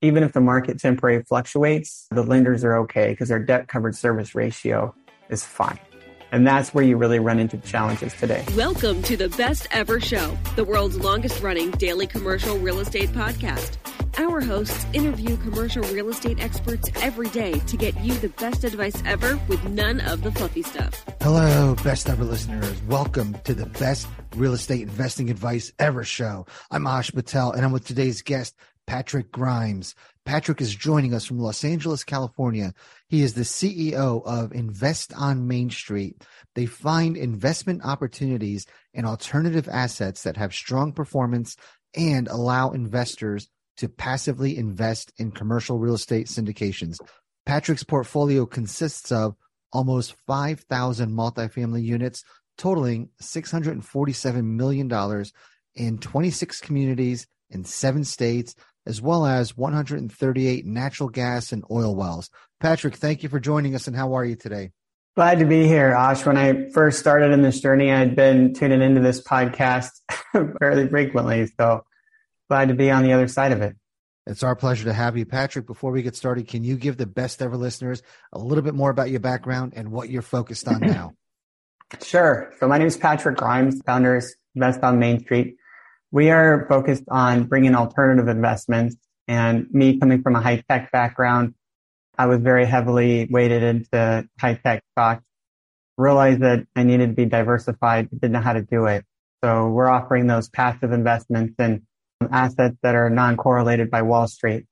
even if the market temporarily fluctuates, the lenders are okay because their debt covered service ratio is fine. And that's where you really run into challenges today. Welcome to the Best Ever Show, the world's longest running daily commercial real estate podcast. Our hosts interview commercial real estate experts every day to get you the best advice ever with none of the fluffy stuff. Hello, best ever listeners. Welcome to the best real estate investing advice ever show. I'm Ash Patel and I'm with today's guest, Patrick Grimes. Patrick is joining us from Los Angeles, California. He is the CEO of Invest on Main Street. They find investment opportunities in alternative assets that have strong performance and allow investors to passively invest in commercial real estate syndications. Patrick's portfolio consists of almost 5,000 multifamily units, totaling $647 million in 26 communities in seven states as well as 138 natural gas and oil wells. Patrick, thank you for joining us, and how are you today? Glad to be here, Ash. When I first started in this journey, I'd been tuning into this podcast fairly frequently. So glad to be on the other side of it. It's our pleasure to have you. Patrick, before we get started, can you give the best ever listeners a little bit more about your background and what you're focused on now? sure. So my name is Patrick Grimes, founders Invest on Main Street. We are focused on bringing alternative investments and me coming from a high tech background, I was very heavily weighted into high tech stocks, realized that I needed to be diversified, didn't know how to do it. So we're offering those passive investments in assets that are non-correlated by Wall Street.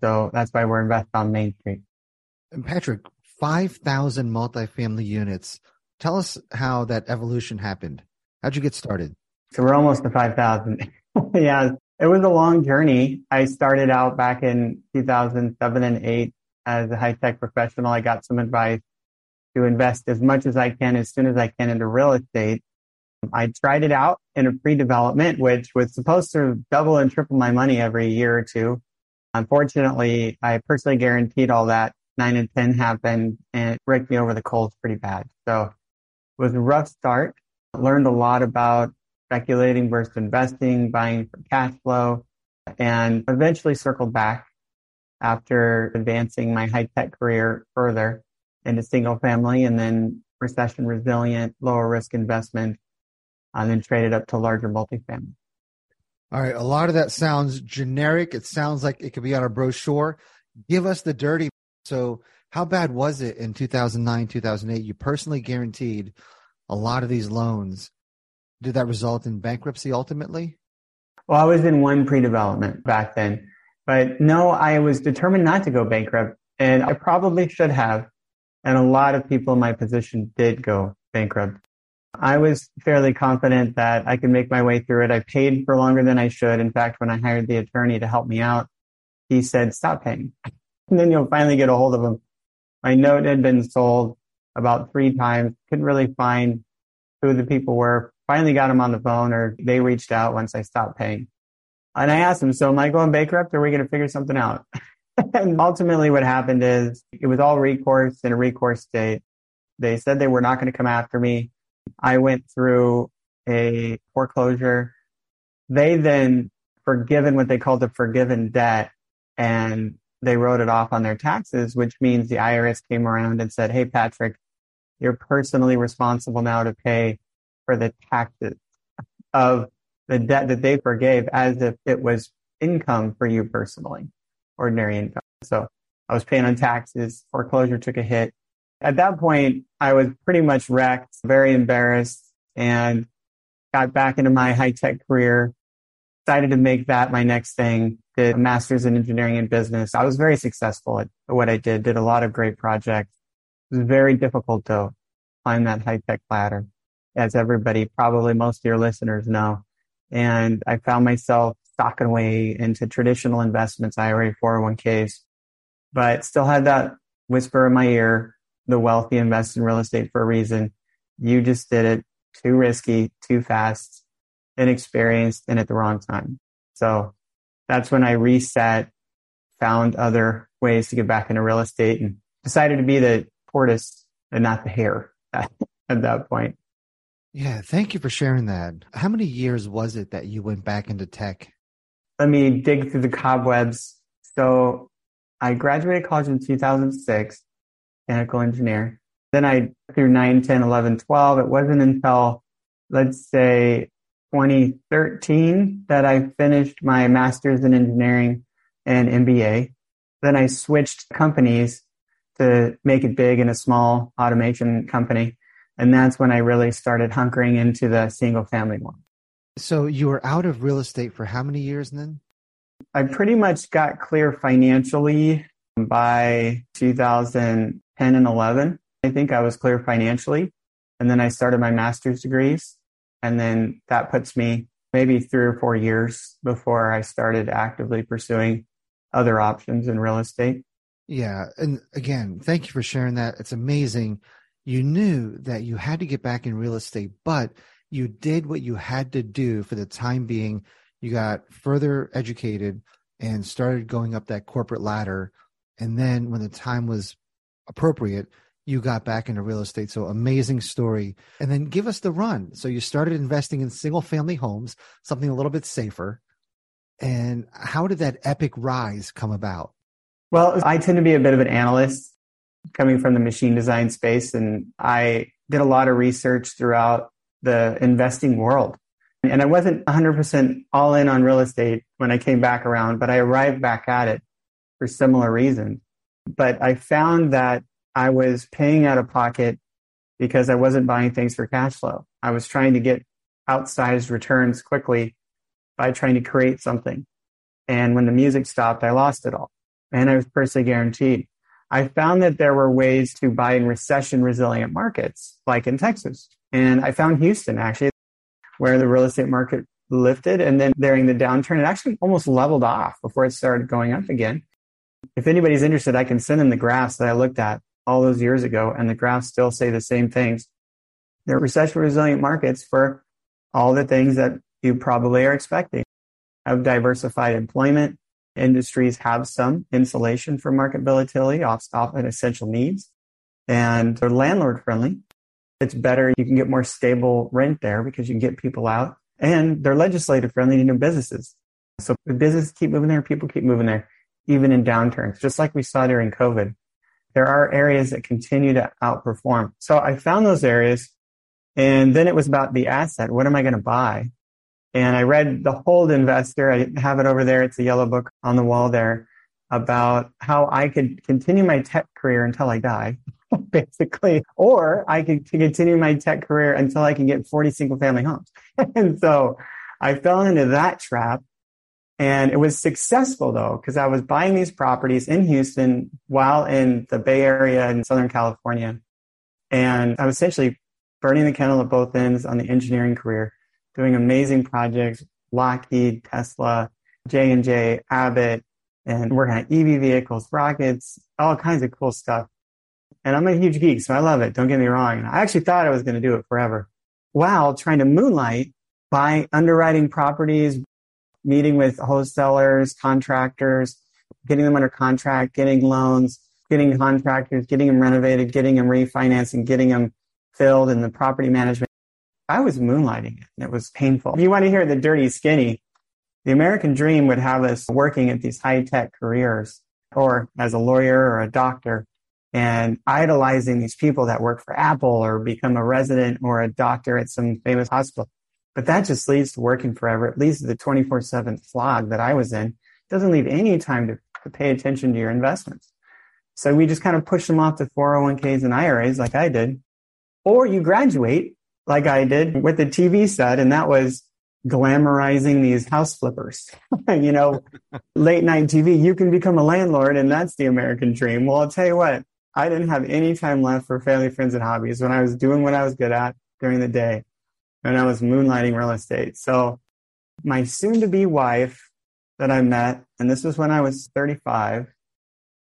So that's why we're invested on Main Street. And Patrick, 5,000 multifamily units. Tell us how that evolution happened. How'd you get started? So we're almost to 5,000. yeah, it was a long journey. I started out back in 2007 and 8 as a high tech professional. I got some advice to invest as much as I can, as soon as I can into real estate. I tried it out in a pre-development, which was supposed to double and triple my money every year or two. Unfortunately, I personally guaranteed all that. Nine and 10 happened and it raked me over the coals pretty bad. So it was a rough start. I Learned a lot about speculating versus investing, buying for cash flow, and eventually circled back after advancing my high tech career further into single family and then recession resilient, lower risk investment, and then traded up to larger multifamily. All right. A lot of that sounds generic. It sounds like it could be on a brochure. Give us the dirty. So, how bad was it in 2009, 2008? You personally guaranteed a lot of these loans did that result in bankruptcy ultimately? Well, I was in one pre-development back then, but no, I was determined not to go bankrupt and I probably should have. And a lot of people in my position did go bankrupt. I was fairly confident that I could make my way through it. I paid for longer than I should. In fact, when I hired the attorney to help me out, he said, stop paying. And then you'll finally get a hold of him. My note had been sold about three times. Couldn't really find who the people were finally got them on the phone or they reached out once I stopped paying. And I asked them, so am I going bankrupt or are we going to figure something out? and ultimately what happened is it was all recourse in a recourse state. They said they were not going to come after me. I went through a foreclosure. They then forgiven what they called a forgiven debt and they wrote it off on their taxes, which means the IRS came around and said, Hey, Patrick, you're personally responsible now to pay for the taxes of the debt that they forgave as if it was income for you personally, ordinary income. So I was paying on taxes, foreclosure took a hit. At that point, I was pretty much wrecked, very embarrassed, and got back into my high tech career. Decided to make that my next thing. Did a master's in engineering and business. I was very successful at what I did. Did a lot of great projects. It was very difficult to climb that high tech ladder, as everybody, probably most of your listeners know. And I found myself stocking away into traditional investments, IRA, 401ks, but still had that whisper in my ear. The wealthy invest in real estate for a reason. You just did it too risky, too fast, inexperienced, and at the wrong time. So that's when I reset, found other ways to get back into real estate and decided to be the tortoise and not the hare at, at that point. Yeah, thank you for sharing that. How many years was it that you went back into tech? Let me dig through the cobwebs. So I graduated college in 2006, mechanical engineer. Then I through 9, 10, 11, 12. It wasn't until, let's say, 2013 that I finished my master's in engineering and MBA. Then I switched companies to make it big in a small automation company. And that's when I really started hunkering into the single family one. So you were out of real estate for how many years then? I pretty much got clear financially by 2010 and 11. I think I was clear financially. And then I started my master's degrees. And then that puts me maybe three or four years before I started actively pursuing other options in real estate. Yeah. And again, thank you for sharing that. It's amazing. You knew that you had to get back in real estate, but you did what you had to do for the time being. You got further educated and started going up that corporate ladder. And then when the time was appropriate, you got back into real estate. So amazing story. And then give us the run. So you started investing in single family homes, something a little bit safer. And how did that epic rise come about? Well, I tend to be a bit of an analyst coming from the machine design space. And I did a lot of research throughout the investing world. And I wasn't 100% all in on real estate when I came back around, but I arrived back at it for similar reasons. But I found that I was paying out of pocket because I wasn't buying things for cash flow. I was trying to get outsized returns quickly by trying to create something. And when the music stopped, I lost it all. And I was personally guaranteed. I found that there were ways to buy in recession resilient markets, like in Texas. And I found Houston actually, where the real estate market lifted. And then during the downturn, it actually almost leveled off before it started going up again. If anybody's interested, I can send them the graphs that I looked at all those years ago, and the graphs still say the same things. They're recession resilient markets for all the things that you probably are expecting. of diversified employment. Industries have some insulation from market volatility, often essential needs, and they're landlord friendly. It's better. You can get more stable rent there because you can get people out and they're legislative friendly to new businesses. So the businesses keep moving there, people keep moving there, even in downturns, just like we saw during COVID there are areas that continue to outperform. So I found those areas and then it was about the asset. What am I going to buy? And I read The Hold Investor. I have it over there. It's a yellow book on the wall there about how I could continue my tech career until I die, basically, or I could continue my tech career until I can get 40 single family homes. and so I fell into that trap and it was successful though, because I was buying these properties in Houston while in the Bay Area in Southern California. And I was essentially burning the candle at both ends on the engineering career, doing amazing projects, Lockheed, Tesla, J&J, Abbott, and working on EV vehicles, rockets, all kinds of cool stuff. And I'm a huge geek, so I love it. Don't get me wrong. And I actually thought I was going to do it forever while trying to moonlight by underwriting properties, meeting with wholesalers, contractors, getting them under contract, getting loans, getting contractors, getting them renovated, getting them refinancing, getting them filled in the property management. I was moonlighting it and it was painful. If you want to hear the dirty skinny, the American dream would have us working at these high tech careers or as a lawyer or a doctor and idolizing these people that work for Apple or become a resident or a doctor at some famous hospital. But that just leads to working forever. It leads to the 24 7 slog that I was in. It doesn't leave any time to, to pay attention to your investments. So we just kind of push them off to 401ks and IRAs like I did. Or you graduate like I did with the TV set, and that was glamorizing these house flippers. you know, late night TV, you can become a landlord, and that's the American dream. Well, I'll tell you what, I didn't have any time left for family, friends, and hobbies when I was doing what I was good at during the day and I was moonlighting real estate. So my soon to be wife that I met, and this was when I was 35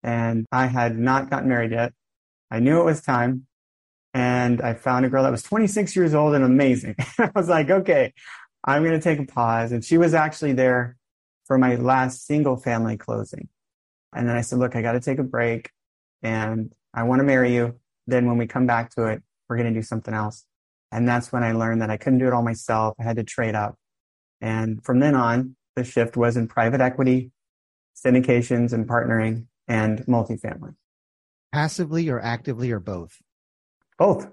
and I had not gotten married yet. I knew it was time and I found a girl that was 26 years old and amazing. I was like, okay, I'm going to take a pause. And she was actually there for my last single family closing. And then I said, look, I got to take a break and I want to marry you. Then when we come back to it, we're going to do something else. And that's when I learned that I couldn't do it all myself. I had to trade up. And from then on, the shift was in private equity, syndications and partnering and multifamily. Passively or actively or both? Both.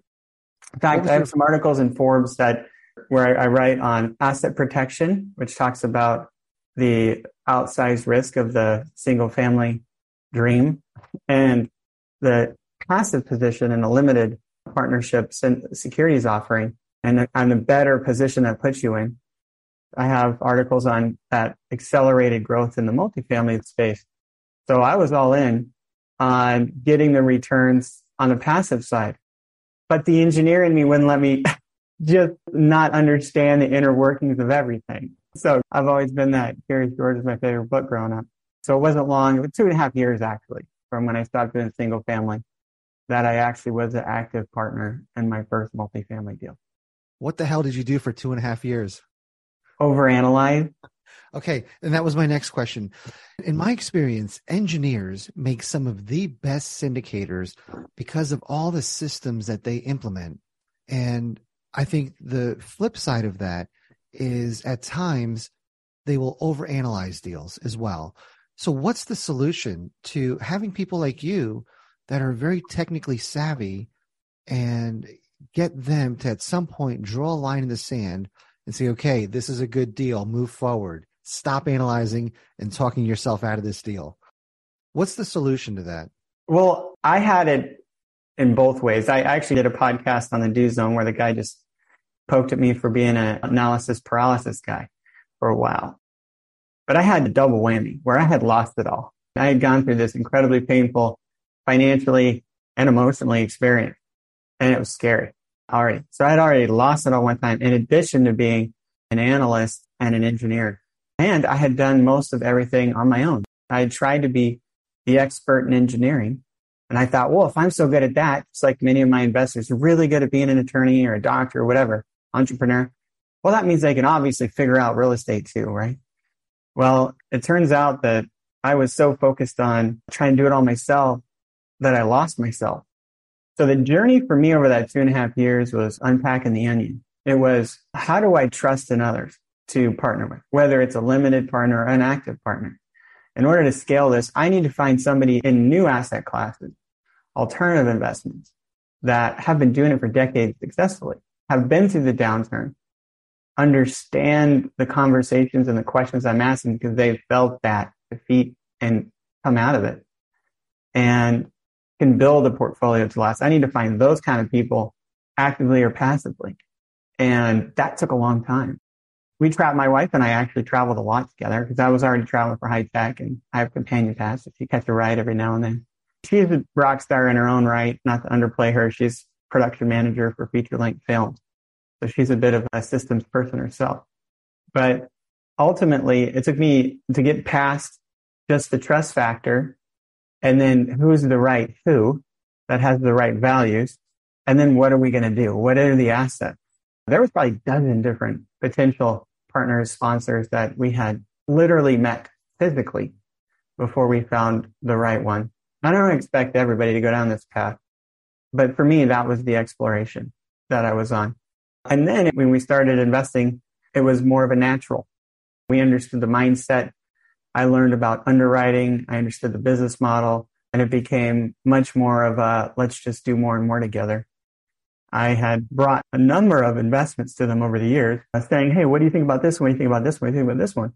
In fact, I have some articles in Forbes that where I write on asset protection, which talks about the outsized risk of the single family dream and the passive position in a limited partnerships and securities offering and on the better position that puts you in. I have articles on that accelerated growth in the multifamily space. So I was all in on getting the returns on the passive side. But the engineer in me wouldn't let me just not understand the inner workings of everything. So I've always been that. Curious George is my favorite book growing up. So it wasn't long, it was two and a half years actually from when I stopped doing single family that I actually was an active partner in my first multifamily deal. What the hell did you do for two and a half years? Overanalyze. Okay. And that was my next question. In my experience, engineers make some of the best syndicators because of all the systems that they implement. And I think the flip side of that is at times they will overanalyze deals as well. So, what's the solution to having people like you that are very technically savvy and get them to at some point draw a line in the sand and say, okay, this is a good deal, move forward, stop analyzing and talking yourself out of this deal. What's the solution to that? Well, I had it in both ways. I actually did a podcast on the Do Zone where the guy just poked at me for being an analysis paralysis guy for a while. But I had a double whammy where I had lost it all. I had gone through this incredibly painful financially and emotionally experience. And it was scary already. So I had already lost it all one time in addition to being an analyst and an engineer. And I had done most of everything on my own. I had tried to be the expert in engineering. And I thought, well, if I'm so good at that, it's like many of my investors are really good at being an attorney or a doctor or whatever, entrepreneur. Well, that means they can obviously figure out real estate too, right? Well, it turns out that I was so focused on trying to do it all myself that I lost myself. So the journey for me over that two and a half years was unpacking the onion. It was how do I trust in others to partner with, whether it's a limited partner or an active partner. In order to scale this, I need to find somebody in new asset classes, alternative investments that have been doing it for decades successfully, have been through the downturn, understand the conversations and the questions I'm asking because they've felt that defeat and come out of it. And can build a portfolio to last. I need to find those kind of people actively or passively. And that took a long time. We traveled, my wife and I actually traveled a lot together because I was already traveling for high tech and I have companion pass. So she catch a ride every now and then. She's a rock star in her own right, not to underplay her. She's production manager for feature length films. So she's a bit of a systems person herself. But ultimately, it took me to get past just the trust factor and then who's the right who that has the right values, and then what are we going to do? What are the assets? There was probably a dozen different potential partners, sponsors that we had literally met physically before we found the right one. I don't expect everybody to go down this path, but for me, that was the exploration that I was on. And then when we started investing, it was more of a natural. We understood the mindset. I learned about underwriting. I understood the business model and it became much more of a let's just do more and more together. I had brought a number of investments to them over the years, uh, saying, Hey, what do you think about this? What do you think about this one? What do you think about this one?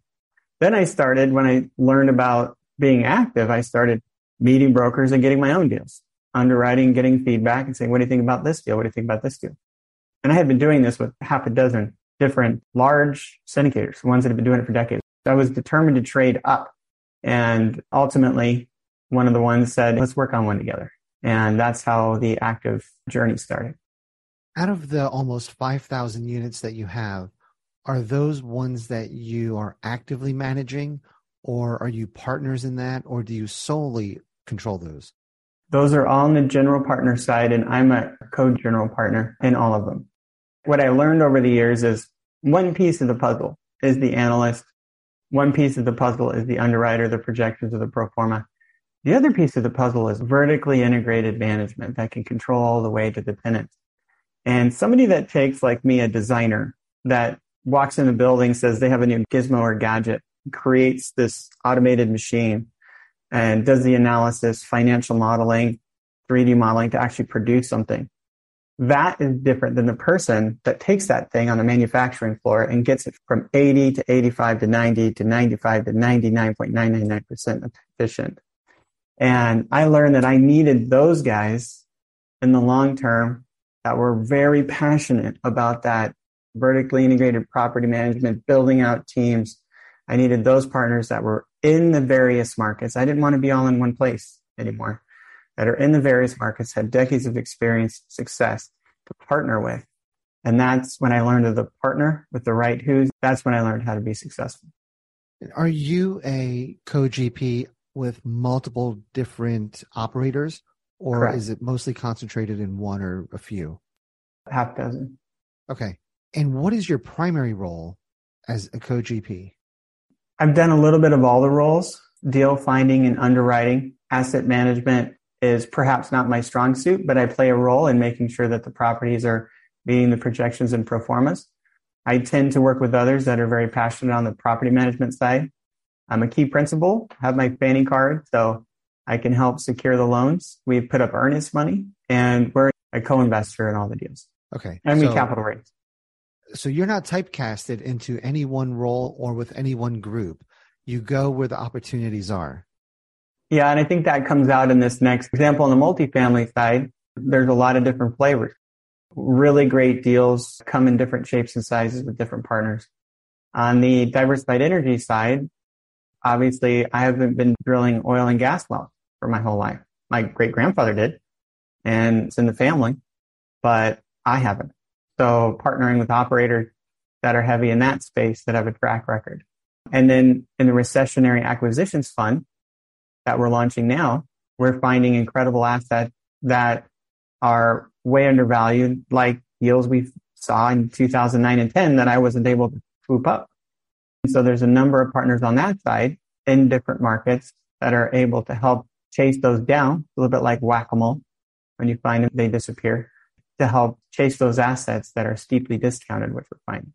Then I started, when I learned about being active, I started meeting brokers and getting my own deals, underwriting, getting feedback and saying, what do you think about this deal? What do you think about this deal? And I had been doing this with half a dozen different large syndicators, ones that have been doing it for decades. I was determined to trade up. And ultimately, one of the ones said, let's work on one together. And that's how the active journey started. Out of the almost 5,000 units that you have, are those ones that you are actively managing or are you partners in that or do you solely control those? Those are all on the general partner side and I'm a co-general partner in all of them. What I learned over the years is one piece of the puzzle is the analyst. One piece of the puzzle is the underwriter, the projections of the pro forma. The other piece of the puzzle is vertically integrated management that can control all the way to the tenants. And somebody that takes like me, a designer that walks in the building, says they have a new gizmo or gadget, creates this automated machine and does the analysis, financial modeling, 3D modeling to actually produce something. That is different than the person that takes that thing on the manufacturing floor and gets it from 80 to 85 to 90 to 95 to 99.999% efficient. And I learned that I needed those guys in the long term that were very passionate about that vertically integrated property management, building out teams. I needed those partners that were in the various markets. I didn't want to be all in one place anymore, that are in the various markets, had decades of experience, success to partner with. And that's when I learned of the partner with the right who's. That's when I learned how to be successful. Are you a co GP with multiple different operators, or Correct. is it mostly concentrated in one or a few? Half dozen. Okay. And what is your primary role as a co GP? I've done a little bit of all the roles deal finding and underwriting. Asset management is perhaps not my strong suit, but I play a role in making sure that the properties are meeting the projections and pro formas. I tend to work with others that are very passionate on the property management side. I'm a key principal, have my Fannie card, so I can help secure the loans. We've put up earnest money and we're a co-investor in all the deals. Okay. And so, we capital raise. So you're not typecasted into any one role or with any one group. You go where the opportunities are. Yeah, and I think that comes out in this next example on the multifamily side. There's a lot of different flavors. Really great deals come in different shapes and sizes with different partners. On the diversified energy side, obviously I haven't been drilling oil and gas wells for my whole life. My great grandfather did, and it's in the family, but I haven't. So partnering with operators that are heavy in that space that have a track record. And then in the recessionary acquisitions fund that we're launching now, we're finding incredible assets that are way undervalued, like deals we saw in 2009 and 10 that I wasn't able to swoop up. And So there's a number of partners on that side in different markets that are able to help chase those down, a little bit like whack-a-mole. When you find them, they disappear to help chase those assets that are steeply discounted, which we're finding.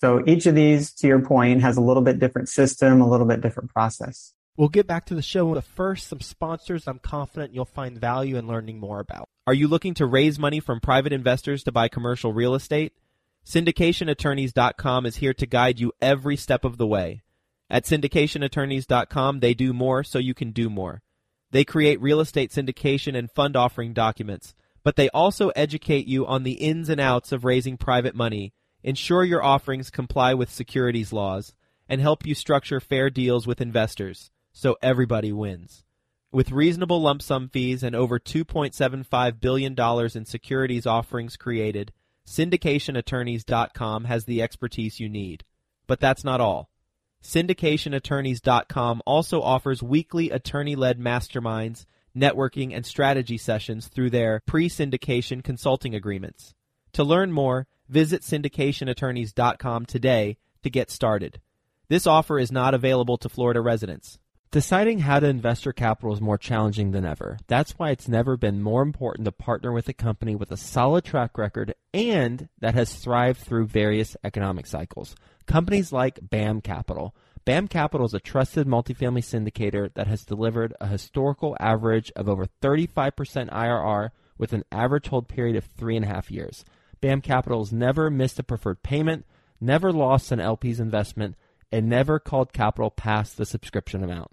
So each of these, to your point, has a little bit different system, a little bit different process. We'll get back to the show. But first, some sponsors I'm confident you'll find value in learning more about. Are you looking to raise money from private investors to buy commercial real estate? SyndicationAttorneys.com is here to guide you every step of the way. At syndicationattorneys.com, they do more so you can do more. They create real estate syndication and fund offering documents, but they also educate you on the ins and outs of raising private money, ensure your offerings comply with securities laws, and help you structure fair deals with investors so everybody wins. With reasonable lump sum fees and over $2.75 billion in securities offerings created, syndicationattorneys.com has the expertise you need. But that's not all. Syndicationattorneys.com also offers weekly attorney led masterminds, networking, and strategy sessions through their pre syndication consulting agreements. To learn more, visit syndicationattorneys.com today to get started. This offer is not available to Florida residents. Deciding how to invest your capital is more challenging than ever. That's why it's never been more important to partner with a company with a solid track record and that has thrived through various economic cycles. Companies like BAM Capital. BAM Capital is a trusted multifamily syndicator that has delivered a historical average of over 35% IRR with an average hold period of three and a half years. BAM Capital has never missed a preferred payment, never lost an LP's investment, and never called capital past the subscription amount.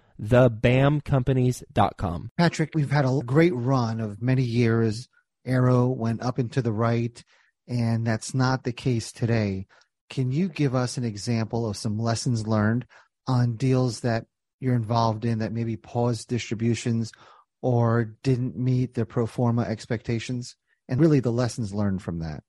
thebamcompanies.com. Patrick, we've had a great run of many years. Arrow went up and to the right, and that's not the case today. Can you give us an example of some lessons learned on deals that you're involved in that maybe paused distributions or didn't meet the pro forma expectations and really the lessons learned from that?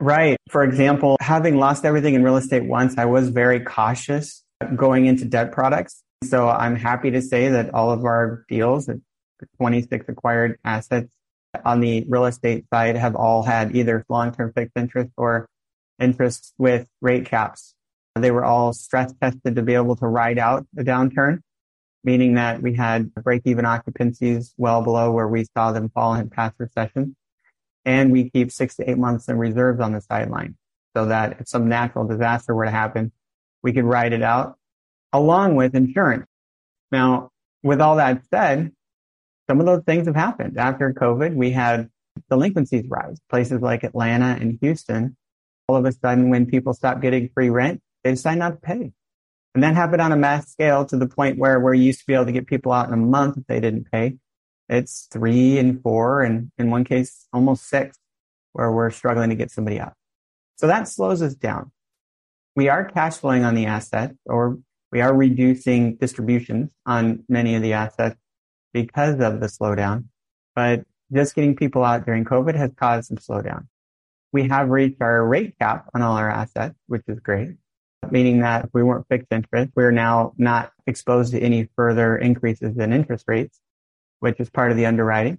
Right. For example, having lost everything in real estate once, I was very cautious going into debt products. So I'm happy to say that all of our deals, the 26 acquired assets on the real estate side have all had either long-term fixed interest or interest with rate caps. They were all stress tested to be able to ride out the downturn, meaning that we had break-even occupancies well below where we saw them fall in past recessions. And we keep six to eight months in reserves on the sideline so that if some natural disaster were to happen, we could ride it out along with insurance. Now, with all that said, some of those things have happened. After COVID, we had delinquencies rise. Places like Atlanta and Houston, all of a sudden, when people stopped getting free rent, they decided not to pay. And that happened on a mass scale to the point where we used to be able to get people out in a month if they didn't pay. It's three and four, and in one case, almost six, where we're struggling to get somebody out. So that slows us down. We are cash flowing on the asset, or we are reducing distributions on many of the assets because of the slowdown, but just getting people out during COVID has caused some slowdown. We have reached our rate cap on all our assets, which is great, meaning that if we weren't fixed interest, we're now not exposed to any further increases in interest rates, which is part of the underwriting.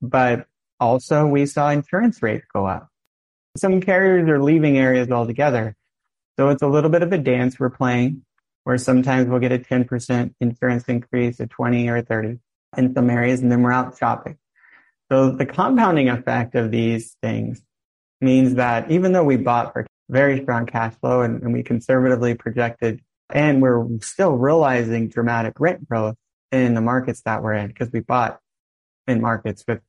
But also we saw insurance rates go up. Some carriers are leaving areas altogether. So it's a little bit of a dance we're playing where sometimes we'll get a 10% insurance increase, a 20 or 30 in some areas, and then we're out shopping. So the compounding effect of these things means that even though we bought for very strong cash flow and, and we conservatively projected, and we're still realizing dramatic rent growth in the markets that we're in because we bought in markets with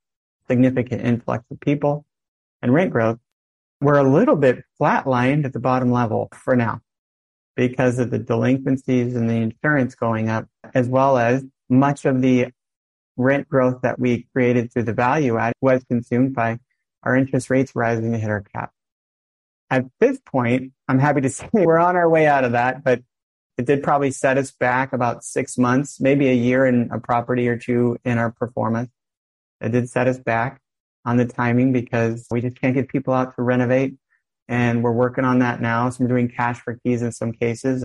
significant influx of people and rent growth, we're a little bit flatlined at the bottom level for now because of the delinquencies and the insurance going up, as well as much of the rent growth that we created through the value add was consumed by our interest rates rising to hit our cap. At this point, I'm happy to say we're on our way out of that, but it did probably set us back about six months, maybe a year in a property or two in our performance. It did set us back on the timing because we just can't get people out to renovate and we're working on that now. So I'm doing cash for keys in some cases.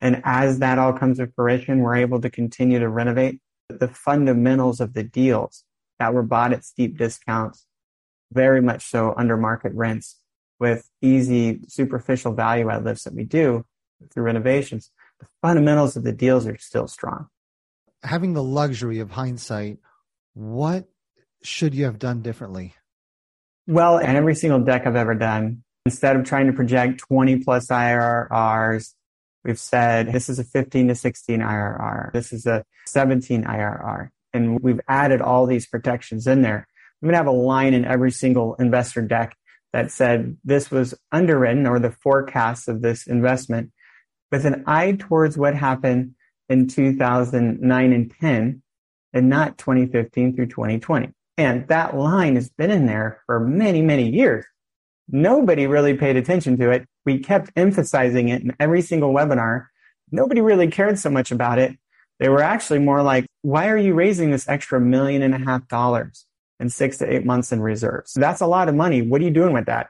And as that all comes to fruition, we're able to continue to renovate the fundamentals of the deals that were bought at steep discounts, very much so under market rents with easy superficial value add lifts that we do through renovations. The fundamentals of the deals are still strong. Having the luxury of hindsight, what should you have done differently? Well, in every single deck I've ever done, Instead of trying to project 20 plus IRRs, we've said this is a 15 to 16 IRR. This is a 17 IRR. And we've added all these protections in there. We would have a line in every single investor deck that said this was underwritten or the forecast of this investment with an eye towards what happened in 2009 and 10 and not 2015 through 2020. And that line has been in there for many, many years. Nobody really paid attention to it. We kept emphasizing it in every single webinar. Nobody really cared so much about it. They were actually more like, why are you raising this extra million and a half dollars? and six to eight months in reserves. That's a lot of money. What are you doing with that?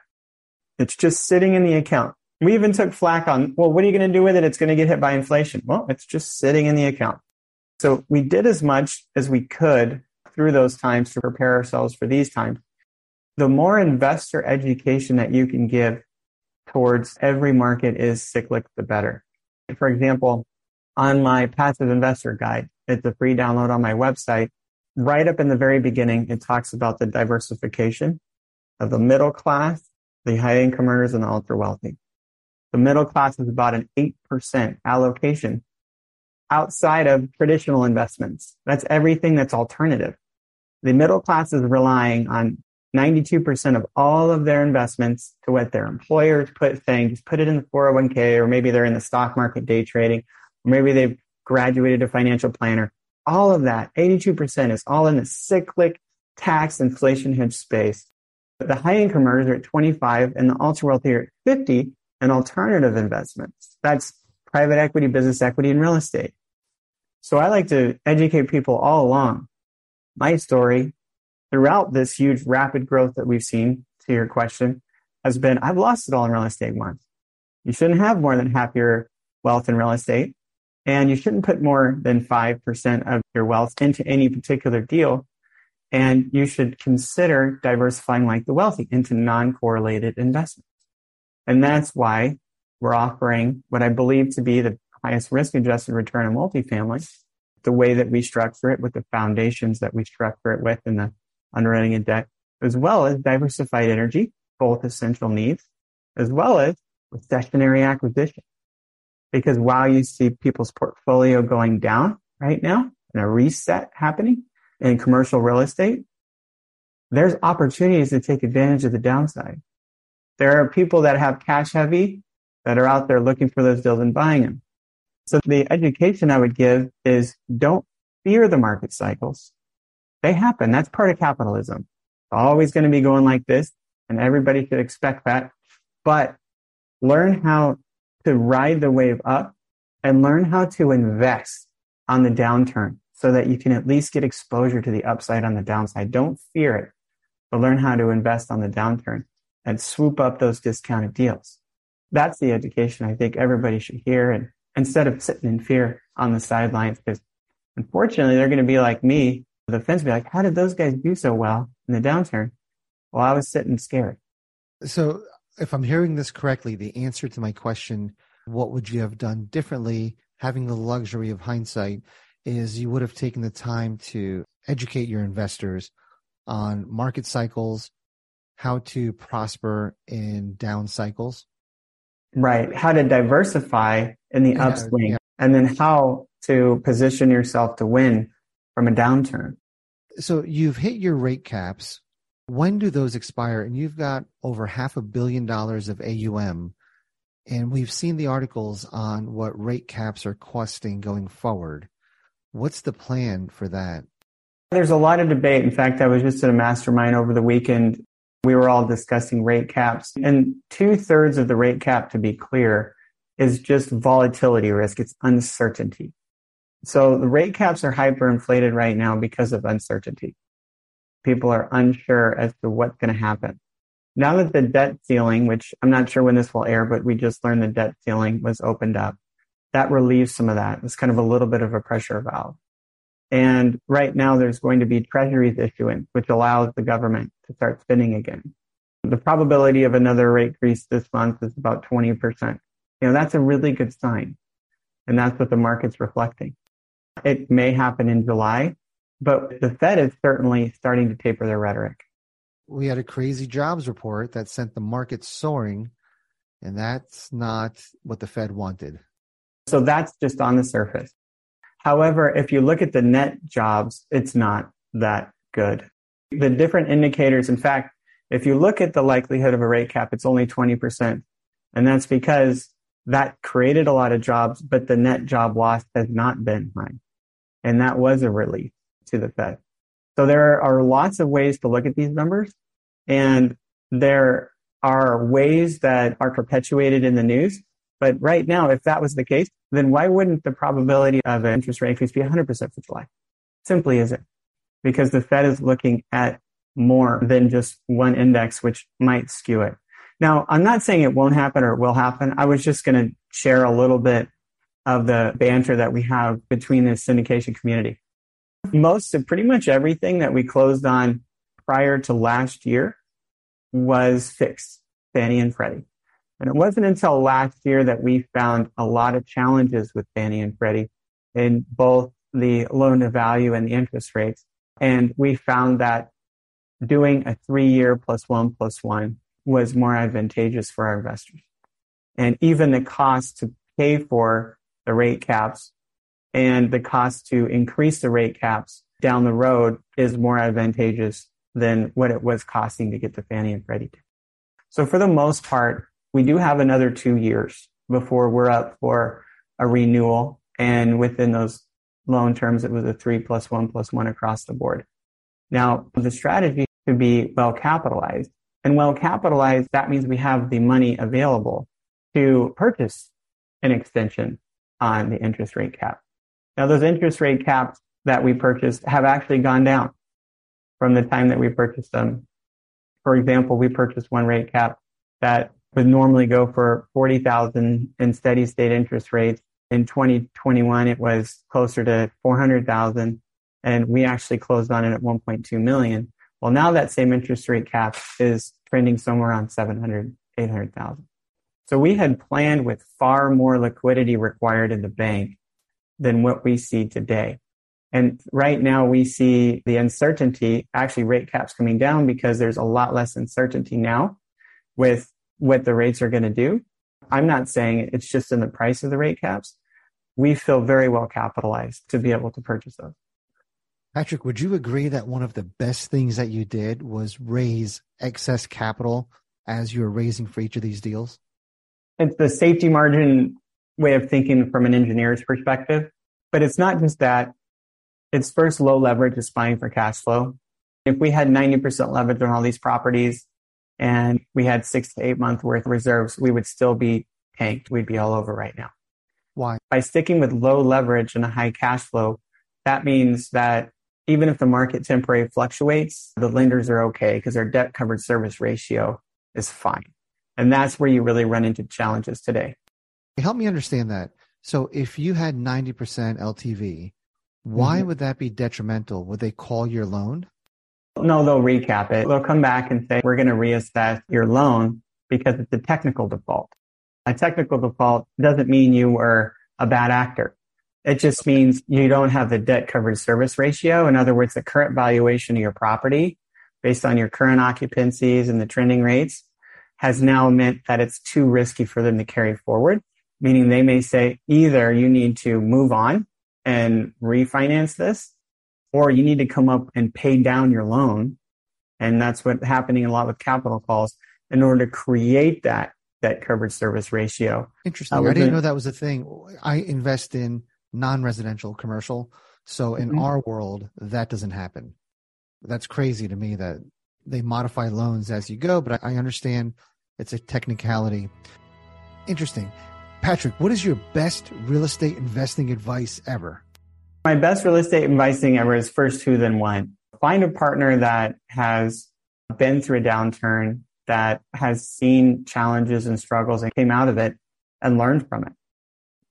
It's just sitting in the account. We even took flack on, well, what are you going to do with it? It's going to get hit by inflation. Well, it's just sitting in the account. So we did as much as we could through those times to prepare ourselves for these times. The more investor education that you can give towards every market is cyclic, the better. For example, on my passive investor guide, it's a free download on my website. Right up in the very beginning, it talks about the diversification of the middle class, the high income earners, and the ultra wealthy. The middle class is about an 8% allocation outside of traditional investments. That's everything that's alternative. The middle class is relying on 92% of all of their investments to what their employers put just put it in the 401k, or maybe they're in the stock market day trading, or maybe they've graduated a financial planner. All of that, 82% is all in the cyclic tax inflation hedge space. But the high income earners are at 25 and the ultra wealthy are at 50 and alternative investments. That's private equity, business equity, and real estate. So I like to educate people all along. My story throughout this huge rapid growth that we've seen to your question has been I've lost it all in real estate once. You shouldn't have more than half your wealth in real estate. And you shouldn't put more than 5% of your wealth into any particular deal. And you should consider diversifying like the wealthy into non correlated investments. And that's why we're offering what I believe to be the highest risk adjusted return on multifamily, the way that we structure it with the foundations that we structure it with in the underwriting and debt, as well as diversified energy, both essential needs, as well as recessionary acquisition. Because while you see people's portfolio going down right now and a reset happening in commercial real estate, there's opportunities to take advantage of the downside. There are people that have cash heavy that are out there looking for those deals and buying them. So the education I would give is don't fear the market cycles. They happen. That's part of capitalism. It's always going to be going like this and everybody should expect that. But learn how to ride the wave up and learn how to invest on the downturn so that you can at least get exposure to the upside on the downside. Don't fear it, but learn how to invest on the downturn and swoop up those discounted deals. That's the education I think everybody should hear. And instead of sitting in fear on the sidelines, because unfortunately they're going to be like me, the fence be like, how did those guys do so well in the downturn? Well, I was sitting scared. So if I'm hearing this correctly, the answer to my question, what would you have done differently, having the luxury of hindsight, is you would have taken the time to educate your investors on market cycles, how to prosper in down cycles. Right. How to diversify in the yeah, upswing, yeah. and then how to position yourself to win from a downturn. So you've hit your rate caps when do those expire? And you've got over half a billion dollars of AUM. And we've seen the articles on what rate caps are costing going forward. What's the plan for that? There's a lot of debate. In fact, I was just at a mastermind over the weekend. We were all discussing rate caps. And two thirds of the rate cap, to be clear, is just volatility risk. It's uncertainty. So the rate caps are hyperinflated right now because of uncertainty people are unsure as to what's going to happen. Now that the debt ceiling, which I'm not sure when this will air, but we just learned the debt ceiling was opened up, that relieves some of that. It's kind of a little bit of a pressure valve. And right now there's going to be treasuries issuance, which allows the government to start spending again. The probability of another rate increase this month is about 20%. You know, that's a really good sign. And that's what the market's reflecting. It may happen in July. But the Fed is certainly starting to taper their rhetoric. We had a crazy jobs report that sent the market soaring, and that's not what the Fed wanted. So that's just on the surface. However, if you look at the net jobs, it's not that good. The different indicators, in fact, if you look at the likelihood of a rate cap, it's only 20%. And that's because that created a lot of jobs, but the net job loss has not been high. And that was a relief to the Fed. So there are lots of ways to look at these numbers and there are ways that are perpetuated in the news. But right now, if that was the case, then why wouldn't the probability of an interest rate increase be 100% for July? Simply isn't because the Fed is looking at more than just one index, which might skew it. Now, I'm not saying it won't happen or it will happen. I was just going to share a little bit of the banter that we have between the syndication community. Most of pretty much everything that we closed on prior to last year was fixed, Fannie and Freddie. And it wasn't until last year that we found a lot of challenges with Fannie and Freddie in both the loan to value and the interest rates. And we found that doing a three year plus one plus one was more advantageous for our investors. And even the cost to pay for the rate caps and the cost to increase the rate caps down the road is more advantageous than what it was costing to get the Fannie and Freddie. So for the most part, we do have another two years before we're up for a renewal. And within those loan terms, it was a three plus one plus one across the board. Now, the strategy to be well capitalized and well capitalized, that means we have the money available to purchase an extension on the interest rate cap. Now, those interest rate caps that we purchased have actually gone down from the time that we purchased them. For example, we purchased one rate cap that would normally go for 40,000 in steady state interest rates. In 2021, it was closer to 400,000 and we actually closed on it at 1.2 million. Well, now that same interest rate cap is trending somewhere around 700, 800,000. So we had planned with far more liquidity required in the bank than what we see today. And right now we see the uncertainty, actually rate caps coming down because there's a lot less uncertainty now with what the rates are going to do. I'm not saying it's just in the price of the rate caps. We feel very well capitalized to be able to purchase those. Patrick, would you agree that one of the best things that you did was raise excess capital as you were raising for each of these deals? It's the safety margin way of thinking from an engineer's perspective. But it's not just that. It's first low leverage is fine for cash flow. If we had 90% leverage on all these properties and we had six to eight month worth of reserves, we would still be tanked. We'd be all over right now. Why? By sticking with low leverage and a high cash flow, that means that even if the market temporarily fluctuates, the lenders are okay because their debt covered service ratio is fine. And that's where you really run into challenges today. Help me understand that. So if you had 90% LTV, why mm-hmm. would that be detrimental? Would they call your loan? No, they'll recap it. They'll come back and say, we're going to reassess your loan because it's a technical default. A technical default doesn't mean you were a bad actor. It just means you don't have the debt coverage service ratio. In other words, the current valuation of your property based on your current occupancies and the trending rates has now meant that it's too risky for them to carry forward, meaning they may say either you need to move on and refinance this, or you need to come up and pay down your loan. And that's what's happening a lot with capital calls in order to create that debt coverage service ratio. Interesting. Uh, I didn't know that was a thing. I invest in non-residential commercial. So in mm-hmm. our world, that doesn't happen. That's crazy to me that they modify loans as you go, but I understand it's a technicality. Interesting. Patrick, what is your best real estate investing advice ever? My best real estate investing ever is first who then one. Find a partner that has been through a downturn, that has seen challenges and struggles and came out of it and learned from it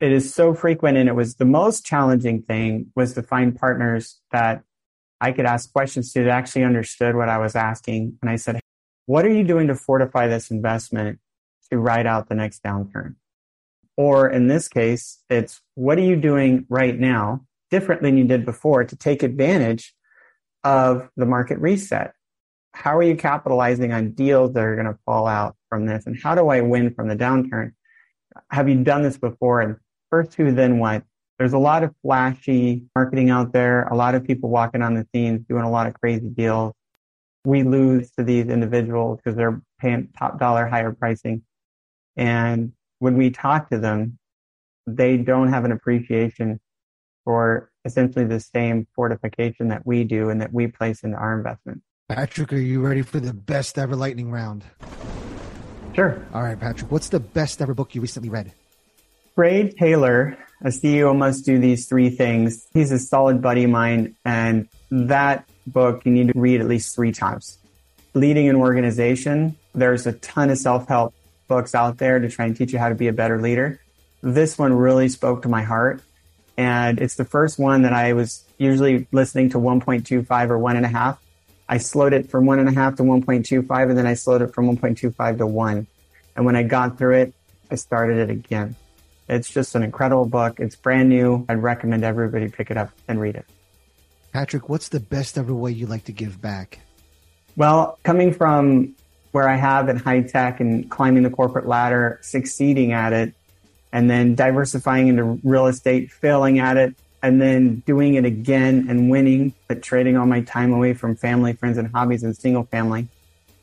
it is so frequent and it was the most challenging thing was to find partners that I could ask questions to that actually understood what I was asking. And I said, what are you doing to fortify this investment to ride out the next downturn? Or in this case, it's what are you doing right now different than you did before to take advantage of the market reset? How are you capitalizing on deals that are going to fall out from this? And how do I win from the downturn? Have you done this before? And first who, then what. There's a lot of flashy marketing out there, a lot of people walking on the scenes doing a lot of crazy deals. We lose to these individuals because they're paying top dollar higher pricing. And when we talk to them, they don't have an appreciation for essentially the same fortification that we do and that we place into our investment. Patrick, are you ready for the best ever lightning round? Sure. All right, Patrick, what's the best ever book you recently read? Trey Taylor, a CEO must do these three things. He's a solid buddy of mine, and that book you need to read at least three times. Leading an organization, there's a ton of self help books out there to try and teach you how to be a better leader. This one really spoke to my heart. And it's the first one that I was usually listening to 1.25 or one and a half. I slowed it from one and a half to 1.25, and then I slowed it from 1.25 to one. And when I got through it, I started it again. It's just an incredible book. It's brand new. I'd recommend everybody pick it up and read it. Patrick, what's the best ever way you like to give back? Well, coming from where I have in high tech and climbing the corporate ladder, succeeding at it, and then diversifying into real estate, failing at it, and then doing it again and winning, but trading all my time away from family, friends, and hobbies and single family,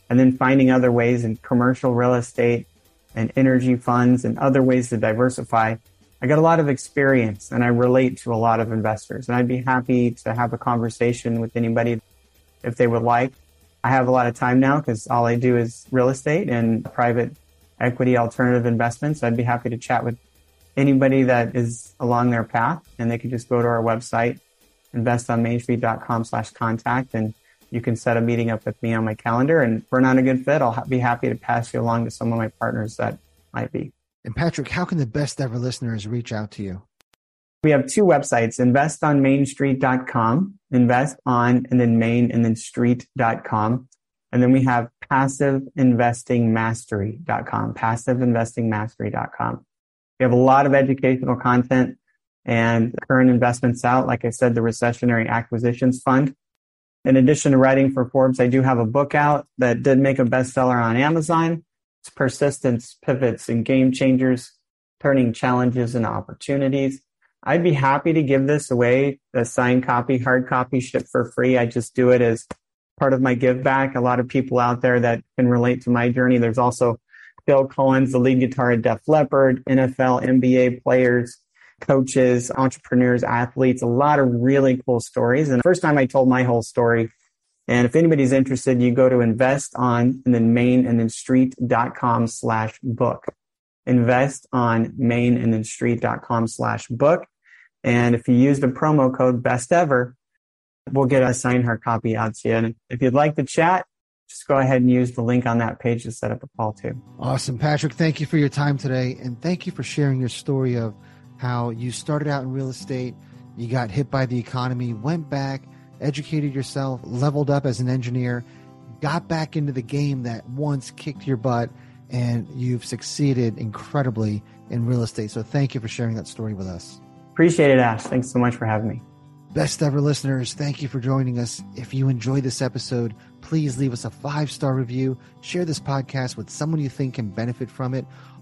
and then finding other ways in commercial real estate and energy funds and other ways to diversify. I got a lot of experience and I relate to a lot of investors, and I'd be happy to have a conversation with anybody if they would like. I have a lot of time now because all I do is real estate and private equity alternative investments. I'd be happy to chat with anybody that is along their path and they can just go to our website, investonmainstreet.com slash contact and you can set a meeting up with me on my calendar. And if we're not a good fit, I'll be happy to pass you along to some of my partners that might be. And Patrick, how can the best ever listeners reach out to you? We have two websites, investonmainstreet.com, invest on and then main and then street.com. And then we have passiveinvestingmastery.com, passiveinvestingmastery.com. We have a lot of educational content and current investments out. Like I said, the Recessionary Acquisitions Fund. In addition to writing for Forbes, I do have a book out that did make a bestseller on Amazon. It's Persistence, Pivots, and Game Changers, Turning Challenges into Opportunities. I'd be happy to give this away, a signed copy, hard copy, shipped for free. I just do it as part of my give back. A lot of people out there that can relate to my journey. There's also Phil Collen, the lead guitar at Def Leppard, NFL, NBA players, coaches, entrepreneurs, athletes, a lot of really cool stories. And the first time I told my whole story, and if anybody's interested, you go to invest on and then main and then street.com slash book. Invest on main and then street.com slash book. And if you use the promo code best ever, we'll get a signed hard copy out to you. And if you'd like to chat, just go ahead and use the link on that page to set up a call too. Awesome. Patrick, thank you for your time today. And thank you for sharing your story of how you started out in real estate, you got hit by the economy, went back, educated yourself, leveled up as an engineer, got back into the game that once kicked your butt, and you've succeeded incredibly in real estate. So thank you for sharing that story with us. Appreciate it, Ash. Thanks so much for having me. Best ever listeners, thank you for joining us. If you enjoyed this episode, please leave us a five star review, share this podcast with someone you think can benefit from it.